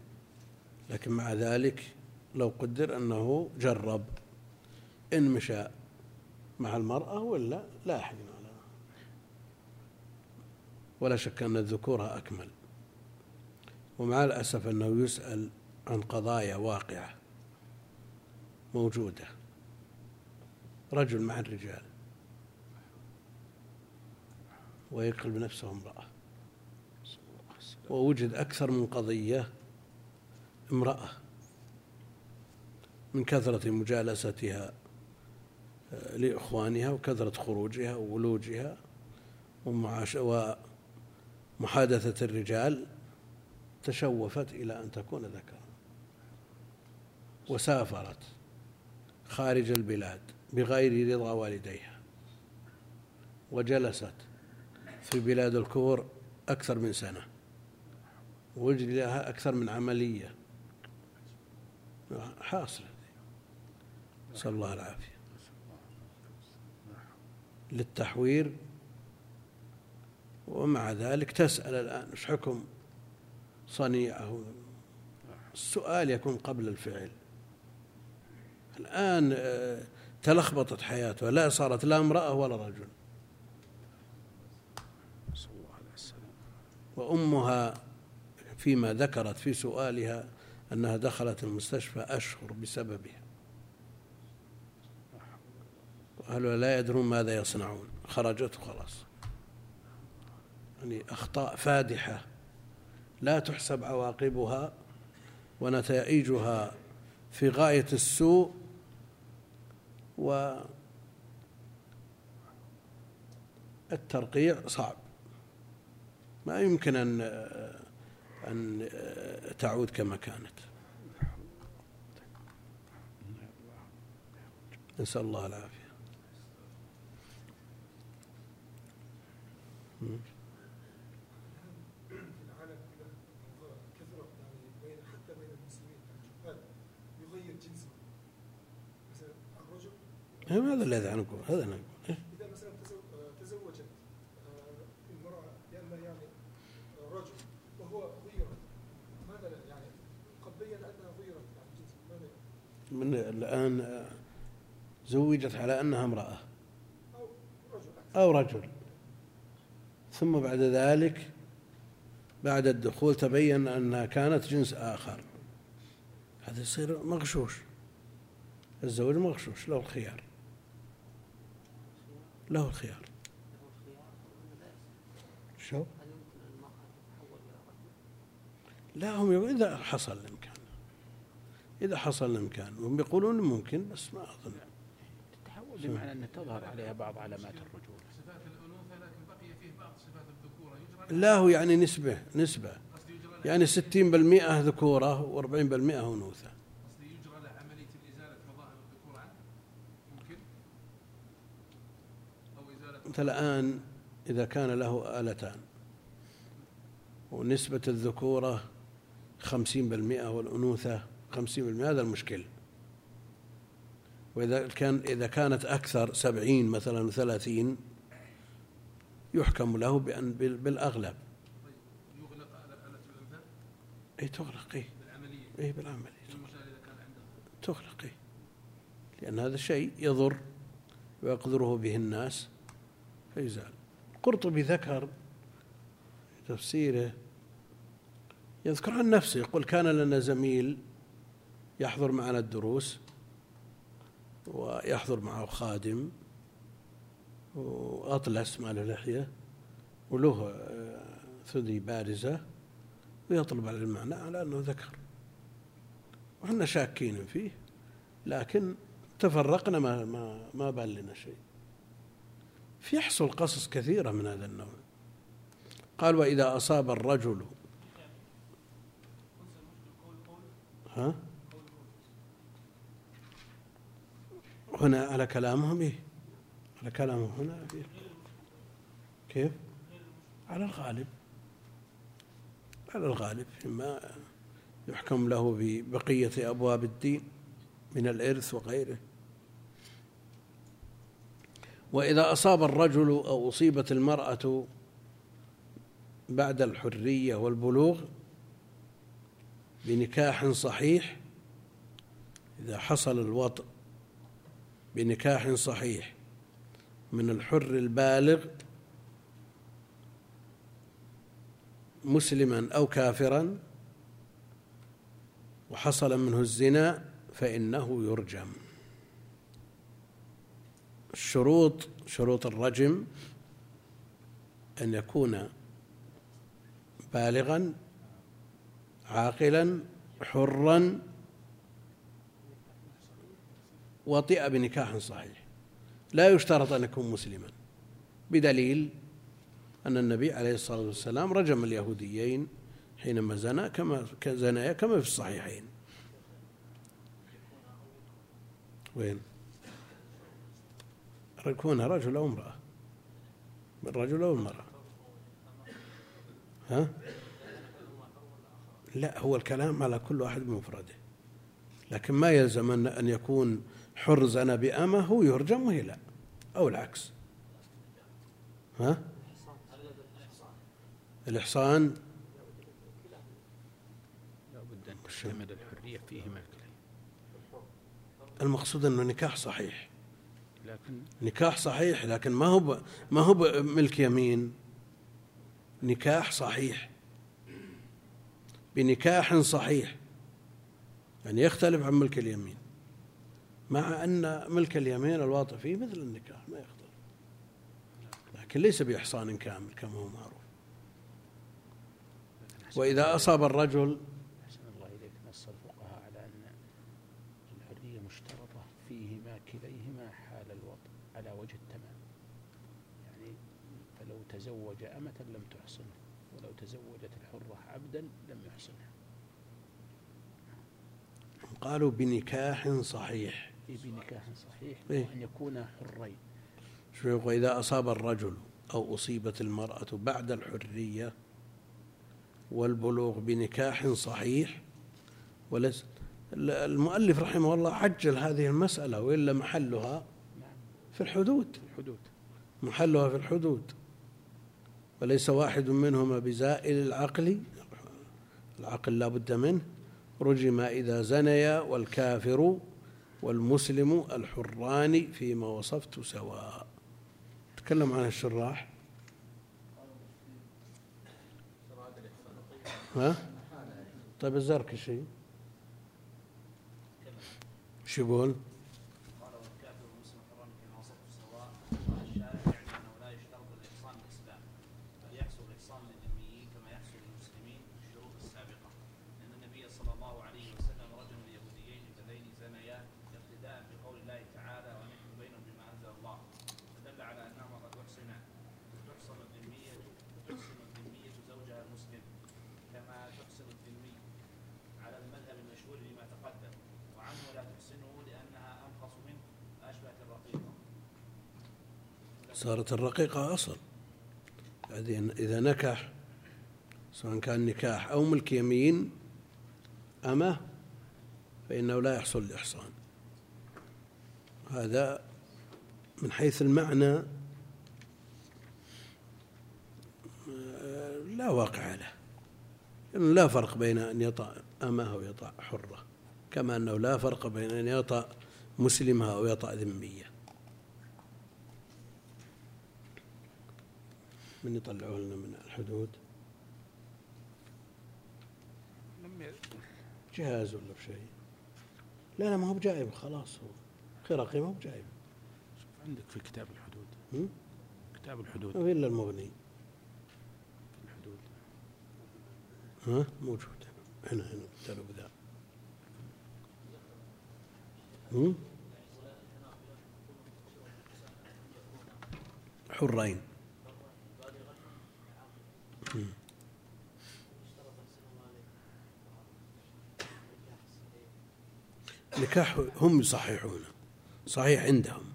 لكن مع ذلك لو قدر أنه جرب. إن مشى مع المرأة ولا لا على ولا شك أن الذكورة أكمل. ومع الأسف أنه يسأل عن قضايا واقعة موجودة. رجل مع الرجال. ويقلب نفسه امرأة. ووجد أكثر من قضية امرأة من كثرة مجالستها لإخوانها وكثرة خروجها وولوجها ومحادثة الرجال تشوفت إلى أن تكون ذكرا. وسافرت خارج البلاد بغير رضا والديها. وجلست في بلاد الكفر أكثر من سنة. وجد لها أكثر من عملية. حاصل نسأل الله العافية للتحوير ومع ذلك تسأل الآن إيش حكم صنيعه؟ السؤال يكون قبل الفعل. الآن آه، تلخبطت حياته لا صارت لا امرأة ولا رجل. وأمها فيما ذكرت في سؤالها أنها دخلت المستشفى أشهر بسببها. وأهلها لا يدرون ماذا يصنعون. خرجت خلاص. يعني أخطاء فادحة. لا تحسب عواقبها ونتائجها في غاية السوء والترقيع صعب. ما يمكن أن أن تعود كما كانت. نسأل الله العافية. هذا الذي نقول هذا نقول إذا مثلا تزو- تزوجت آه، المراه لأن يعني رجل وهو غير ماذا يعني قد بين أنها غيرت يعني جنس ماذا من الآن زوجت على أنها امرأة. أو رجل. أو رجل. ثم بعد ذلك بعد الدخول تبين أنها كانت جنس آخر. هذا يصير مغشوش. الزوج مغشوش له الخيار. له الخيار؟ شو؟ لا هم إذا حصل الإمكان. إذا حصل الإمكان. هم يقولون ممكن بس ما أظن. التحول بمعنى أن تظهر عليها بعض علامات الرجولة صفات الأنوثة لكن بقي فيه بعض صفات الذكورة يجرى لا هو يعني نسبة نسبة. يعني ستين بالمئة ذكورة وأربعين بالمئة أنوثة أنت الآن إذا كان له آلتان ونسبة الذكورة خمسين بالمئة والأنوثة خمسين بالمئة هذا المشكل. وإذا كان إذا كانت أكثر سبعين مثلا وثلاثين يحكم له بأن بال- بالأغلب. يغلق آلة أي تغلق أي بالعملية. أي بالعمل المثال إذا كان عنده تغلق أي لأن هذا الشيء يضر ويقدره به الناس فيزال. قرطبي ذكر في تفسيره يذكر عن نفسه يقول كان لنا زميل يحضر معنا الدروس ويحضر معه خادم. وأطلس ما له لحية وله آه، ثدي بارزة ويطلب على المعنى على أنه ذكر. وحنا شاكين فيه لكن تفرقنا ما ما ما بان لنا شيء. فيحصل قصص كثيرة من هذا النوع. قال وإذا أصاب الرجل ها؟ هنا على كلامهم إيه؟ على كلامهم هنا؟ كيف على الغالب على الغالب فيما يحكم له ببقية أبواب الدين من الإرث وغيره وإذا أصاب الرجل أو أصيبت المرأة بعد الحرية والبلوغ بنكاح صحيح إذا حصل الوطء بنكاح صحيح من الحر البالغ مسلما أو كافرا وحصل منه الزنا فإنه يرجم. الشروط شروط الرجم أن يكون بالغا عاقلا حرا وطئ بنكاح صحيح. لا يشترط أن يكون مسلما. بدليل أن النبي عليه الصلاة والسلام رجم اليهوديين حينما زنا كما زنايا كما في الصحيحين. وين؟ يكون رجل أو امرأة؟ الرجل أو المرأة ها؟ لا هو الكلام على كل واحد بمفرده لكن ما يلزم أن يكون حر زنا بأمه هو يرجم وهي لا أو العكس. ها؟ الإحصان. لا بد أن تشتمل الحرية فيهما المقصود أنه نكاح صحيح. لكن نكاح صحيح لكن ما هو ما هو ملك يمين؟ نكاح صحيح. بنكاح صحيح. يعني يختلف عن ملك اليمين. مع أن ملك اليمين الواطئ فيه مثل النكاح ما يختلف. لكن ليس بإحصان كامل كما هو معروف. وإذا أصاب الرجل أحسن الله إليك نص الفقهاء على أن الحرية مشترطة فيهما كليهما حال الوطء على وجه التمام. يعني فلو تزوج أمة لم تحصنه ولو تزوجت الحرة عبدا لم يحصنها. قالوا بنكاح صحيح. إيه بنكاح صحيح إيه. وأن يكونا حرين. شوف وإذا أصاب الرجل أو أصيبت المرأة بعد الحرية والبلوغ بنكاح صحيح وليس المؤلف رحمه الله عجل هذه المسألة وإلا محلها في الحدود. الحدود. محلها في الحدود. وليس واحد منهما بزائل العقل العقل لا بد منه. رجم إذا زنيا والكافر والمسلم الحران فيما وصفت سواء. تكلم عن الشراح. ها؟ طيب الزركشي شو يقول؟ قال والكافر والمسلم حران فيما وصفت سواء قال الشارع يعني انه لا يشترط الاحصان الاسلام بل يحصل الاحصان للذميين كما يحصل للمسلمين في الشروط السابقه لأن النبي صلى الله عليه وسلم رجم اليهوديين اللذين زنيا اقتداء بقول الله تعالى ونحكم بينهم بما انزل الله فدل على انهما قد احصنا تحصن الذميه تحصن الذميه زوجها المسلم كما تحصن الذمي على المذهب المشهور لما تقدم وعنه لا تحسنه لأنها أنقص منه أشبهت الرقيقة صارت الرقيقة أصل. إذا نكح سواء كان نكاح أو ملك يمين أمه فإنه لا يحصل الإحصان. هذا من حيث المعنى آه، لا واقع له. لأنه لا فرق بين أن يطأ أو يطأ حرة كما أنه لا فرق بين أن يطأ مسلمها أو يطأ ذمية. من يطلعه لنا من الحدود؟ جهاز ولا بشيء؟ لا لا ما هو بجايب خلاص هو. خرقي ما هو بجايب شوف عندك في كتاب الحدود؟ كتاب الحدود. ما في إلا المغني. في الحدود. ها؟ موجود. هنا هنا كتاب ذا؟ حرين. نكاح هم يصححونه صحيح عندهم.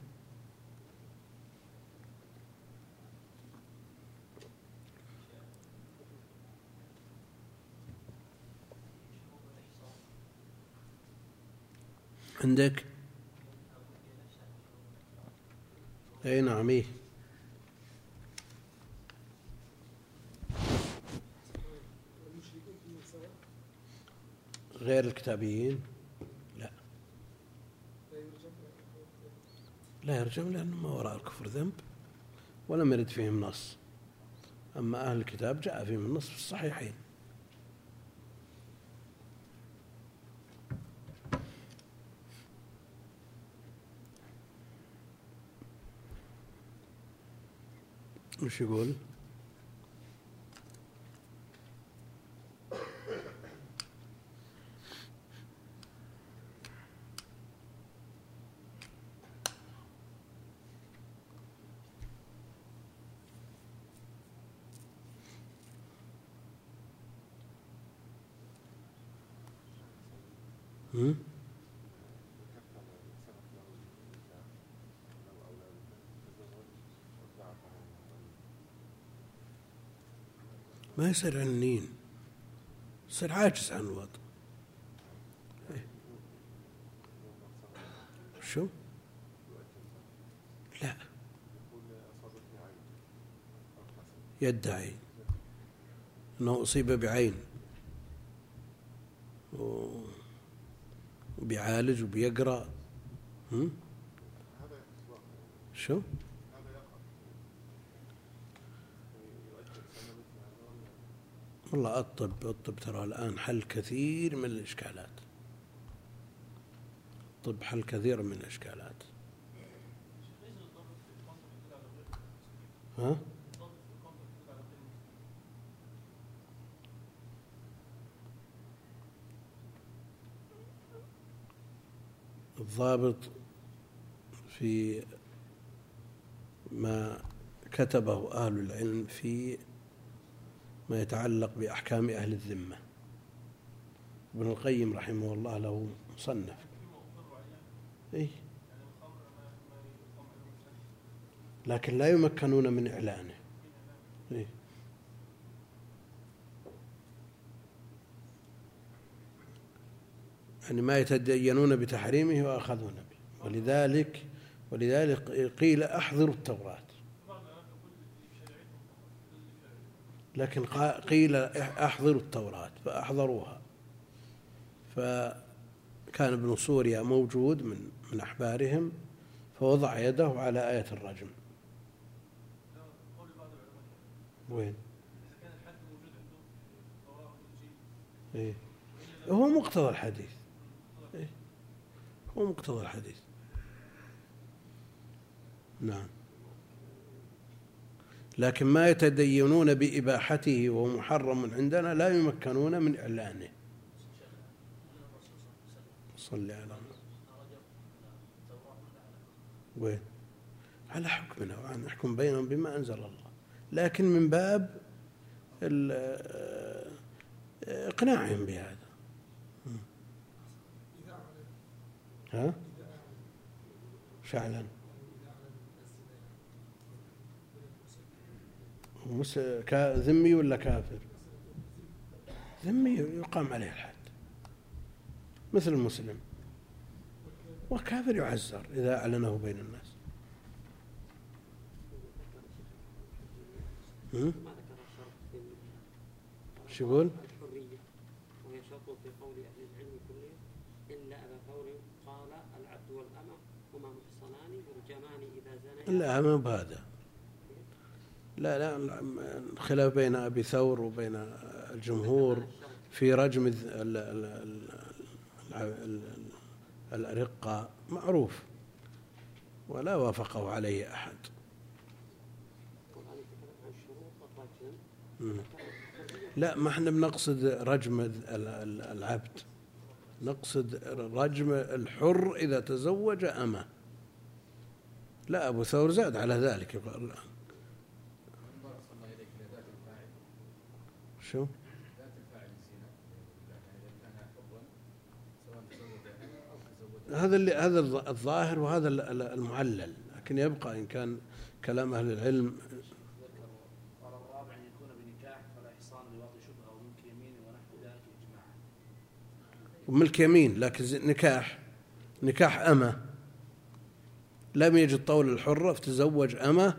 عندك؟ أي نعم إيه المشركين فيهم سواء غير الكتابيين؟ لا. لا يرجم لأنه ما وراء الكفر ذنب ولم يرد فيهم نص. أما أهل الكتاب جاء فيهم النص في الصحيحين. وش يقول؟ ما يصير عنين يصير عاجز عن الوضع إيه. شو؟ لا يدعي إنه أصيب بعين وبيعالج وبيقرأ هم؟ شو؟ والله الطب الطب ترى الآن حل كثير من الإشكالات الطب حل كثير من الإشكالات ها؟ الضابط في ما كتبه أهل العلم في ما يتعلق بأحكام أهل الذمة. ابن القيم رحمه الله له مصنف. إيه؟ لكن لا يمكنون من إعلانه. إيه؟ يعني ما يتدينون بتحريمه وأخذون به. ولذلك ولذلك قيل أحضروا التوراة. لكن قيل أحضروا التوراة فأحضروها فكان ابن سوريا موجود من من أحبارهم فوضع يده على آية الرجم وين؟ إيه؟ هو مقتضى الحديث إيه؟ هو مقتضى الحديث نعم لكن ما يتدينون بإباحته وهو محرم عندنا لا يمكنون من إعلانه. صلي على. وين؟ على حكمنا وأن نحكم بينهم بما أنزل الله. لكن من باب إقناعهم بهذا. ها؟ شعلا مس... ذمي ولا كافر؟ ذمي يقام عليه الحد مثل المسلم. وكافر يعزر إذا أعلنه بين الناس. شو يقول؟ الحرية وهي شرط في قول أهل العلم كلهم إلا أبا ثور قال العبد والأمة هما محصنان يرجمان إذا زنيا. لا ما بهذا لا لا الخلاف بين أبي ثور وبين الجمهور في رجم الأرقة معروف ولا وافقه عليه أحد. لا ما إحنا بنقصد رجم ال- ال- العبد. نقصد رجم الحر إذا تزوج أمه. لا أبو ثور زاد على ذلك. يقول بارك الله اليك لذات الفاعل شو ذات الفاعل الزنا يعني اذا كان حرا سواء تزوج أنا أو تزوج هذا اللي هذا الظ- الظاهر وهذا ال- ال- المعلل لكن يبقى إن كان كلام أهل العلم. قال الرابع ان يكون بنكاح فلا شبهه أو ملك يمين ونحو ذلك اجماعا ملك يمين لكن نكاح. نكاح أمة. لم يجد طول الحرة فتزوج أمة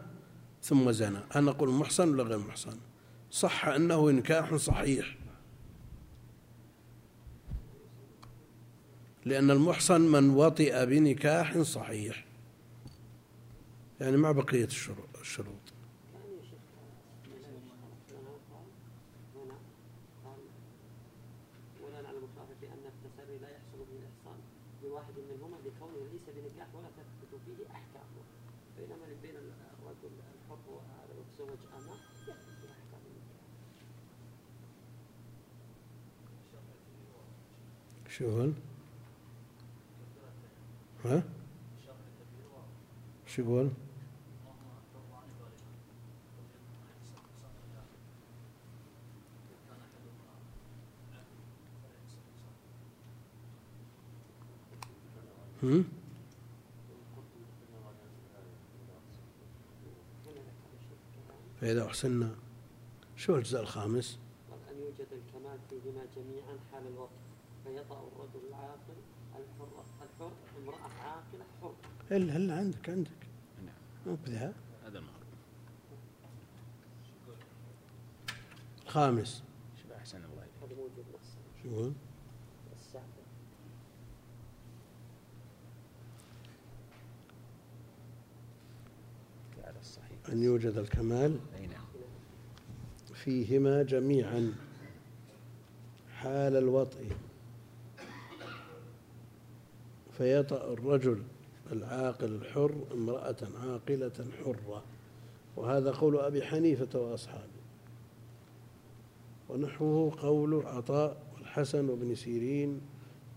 ثم زنى. هل نقول محصن ولا غير محصن؟ صح أنه نكاح صحيح. لأن المحصن من وطئ بنكاح صحيح. يعني مع بقية الشرو- الشروط كان يا شيخ هنا قال هنا قال ولا نعلم خلافا في ان التسري لا يحصل به الاحصان بواحد منهما لكونه ليس بنكاح ولا تثبت فيه احكامه بينما بين الرجل الحر وهذا يتزوج امه يثبت فيه احكام النكاح شو هون ها؟ شو يقول هم؟ فإذا أحسنا شو الجزء الخامس؟ أن يوجد الكمال فيهما جميعا حال الوطن فيطأ الرجل العاقل الحر الحر امرأة عاقلة حر. هل هل عندك عندك. نعم. مو بذا هذا المعروف خامس. شوف أحسن الله هذا موجود شو على الصحيح. أن يوجد الكمال. أي نعم. فيهما جميعا. حال الوطء فيطأ الرجل العاقل الحر امرأة عاقلة حرة. وهذا قول أبي حنيفة وأصحابه. ونحوه قول عطاء والحسن وابن سيرين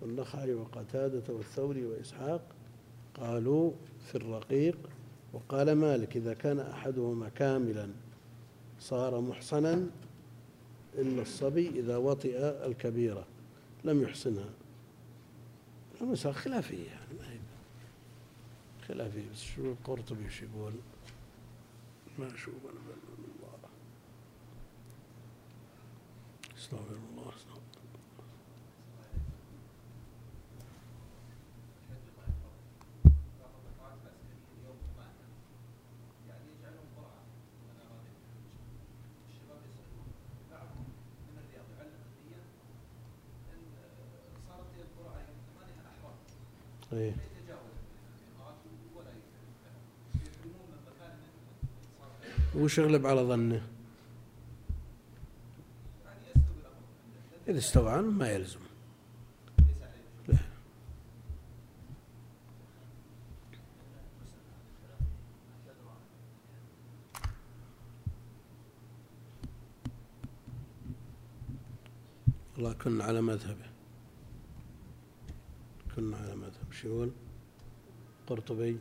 والنخعي وقتادة والثوري وإسحاق قالوا في الرقيق. وقال مالك إذا كان أحدهما كاملا صار محصنا إلا الصبي إذا وطئ الكبيرة. لم يحسنها المسألة خلافية يعني خلافية بس شو القرطبي وش يقول؟ ما أشوف أنا من الله. أستغفر الله أستغفر صار وش يغلب على ظنه. إذا استوى ما يلزم. والله كنا على مذهبه. كنا على مذهب شو يقول قرطبي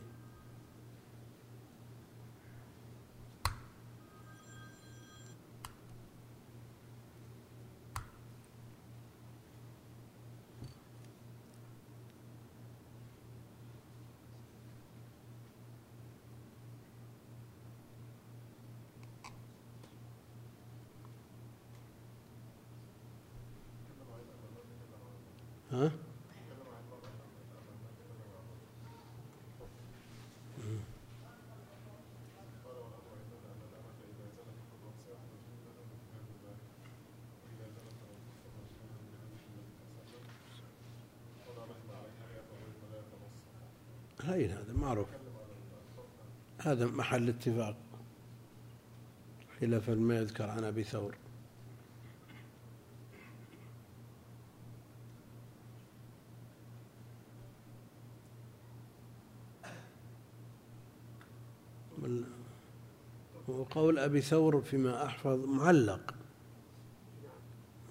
ها هاي هذا معروف. هذا محل اتفاق. خلاف ما يذكر عن أبي ثور. وقول أبي ثور فيما أحفظ معلق.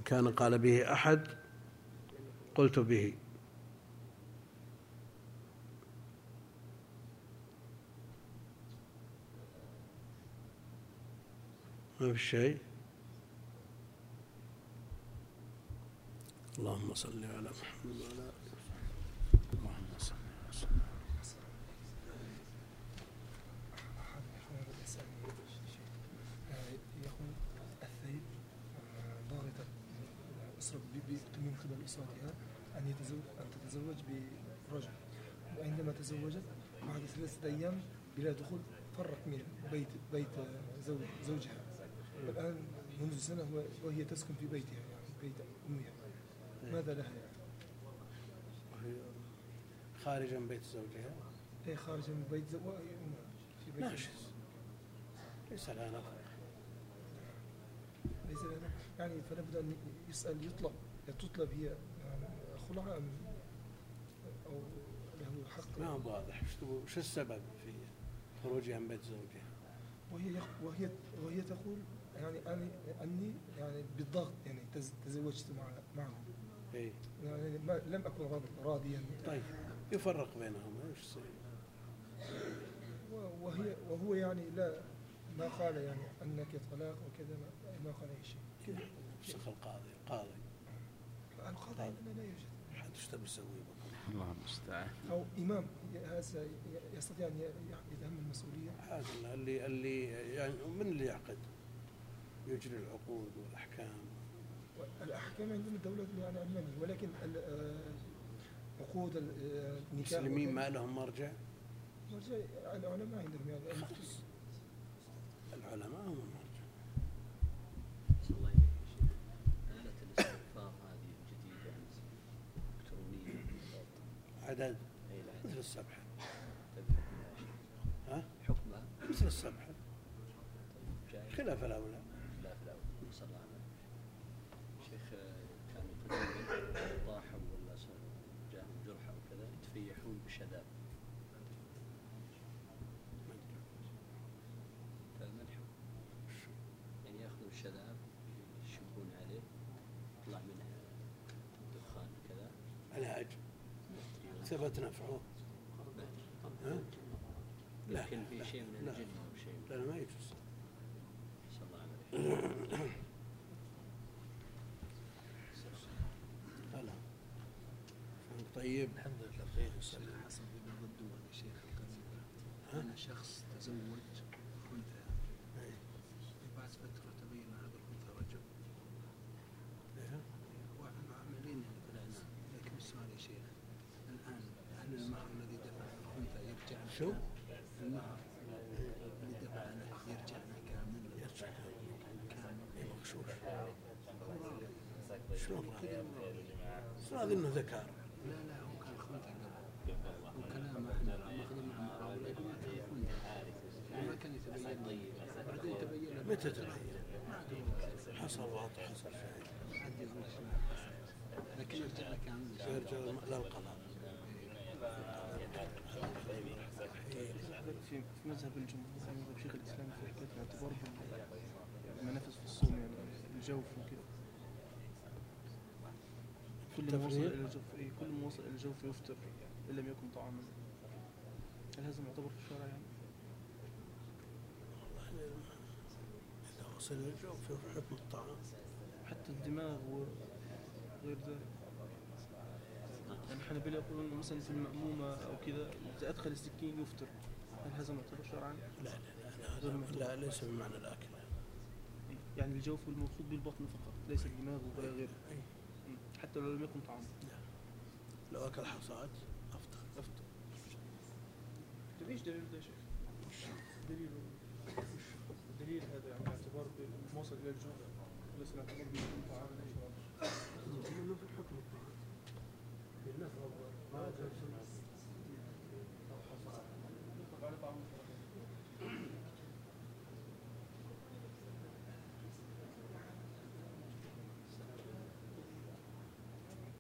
كان قال به أحد قلت به. ما في شيء اللهم صل على محمد وعلى آله من قبل أسرتها أن يتزوج أن تتزوج برجل وعندما تزوجت بعد ثلاثة أيام بلا دخول فرق من بيت بيت زوج زوجها الآن منذ سنة وهي تسكن في بيتها يعني بيت أمها. ماذا لها؟ يعني؟ خارجا من بيت زوجها. هي خارجة من بيت زوجها في بيت ناشز ليس لها نفقة ليس لها يعني فلا بد أن يسأل يطلب. تطلب هي يعني خلع أم أو له حق. ما هو واضح. وش السبب في خروجها من بيت زوجها؟ وهي وهي وهي تقول يعني أنا أني يعني بالضغط يعني تز- تزوجت مع معه اي يعني ما لم أكن راض- راضيا. طيب يفرق بينهم إيش يصير؟ وهي وهو يعني لا ما قال يعني أنك طلاق وكذا ما, ما قال أي شيء. كذا. القاضي القاضي القضاء عندنا لا يوجد. حد إيش تبي تسوي بكره؟ الله المستعان. أو إمام ي- هذا يستطيع ي- يتحمل المسؤولية. هذا اللي اللي يعني من اللي يعقد؟ يجري العقود والأحكام. الأحكام عندنا الدولة يعني علمانية ولكن آه، عقود ال- آه، النكاح المسلمين ما لهم مرجع؟ مرجع العلماء عندهم يعني. المختص العلماء هم المرجع الله آلة الاستغفار هذه الجديدة عدد مثل السبحة ها؟ حكمها مثل السبحة خلاف الأولى لا في الأول صلى الله عليه وسلم شيخ آه، كانوا قديما طاحوا ولا صار- جاهم جرح أو كذا يتفيحون بشذاب فما الحكم؟ يعني ياخذوا الشذاب يشبون عليه يطلع منه دخان كذا علاج لا يمكن لا في شيء من لا. الجن أو شيء لا ما يجوز هلا طيب الحمد لله بخير الشيخ حسن بن ضدون يا شيخ ها؟ أنا شخص تزوج أنثى إيه. بعد فترة تبين هذا الأنثى رجل إيه. وعاملين يعني في العنان لكن السؤال يا شيخ الآن هل المهر الذي دفع الأنثى يرجع له شو؟ المهر اللي له يرجع كامل يرجع كامل مغشوش. شلون راضي؟ إنه ذكر لا لا هو كان خنثى قبل وكلامه إحنا ماخذين مع مقاولة يقول لك كان يتبين بعدين تبين له متى تبين؟ ما حصل وضع حصل شيء لكن يرجع كامل يرجع للقضاء في في مذهب الجمهور أو مذهب شيخ الإسلام في حكاية الاعتبار بالمنافس في الصوم يعني الجوف وكده كل ما وصل؟ إلى الجوف إيه كل ما وصل إلى الجوف يفطر إن لم يكن طعاما. هل هذا معتبر في الشرع يعني؟ إذا وصل الجوف في حكم الطعام. حتى الدماغ وغير ذلك يعني الحنابلة يقولون مثلا في المأمومة أو كذا إذا أدخل السكين يفطر. هل هذا معتبر شرعا؟ لا لا لا, لا, لا, لا ليس بمعنى الأكل. يعني الجوف المقصود به البطن فقط ليس الدماغ ولا غيره. أي. مم. حتى لو لم يكن طعاما لو أكل حصاد أفطر. أفطر. طيب إيش دليل. ده يا شيخ؟ دليل. دليل هذا يعني اعتبار بالموصل إلى الجوع. ليس الاعتبار بالمكون طعاما إيش ما في حكم الطعام بالنفع ما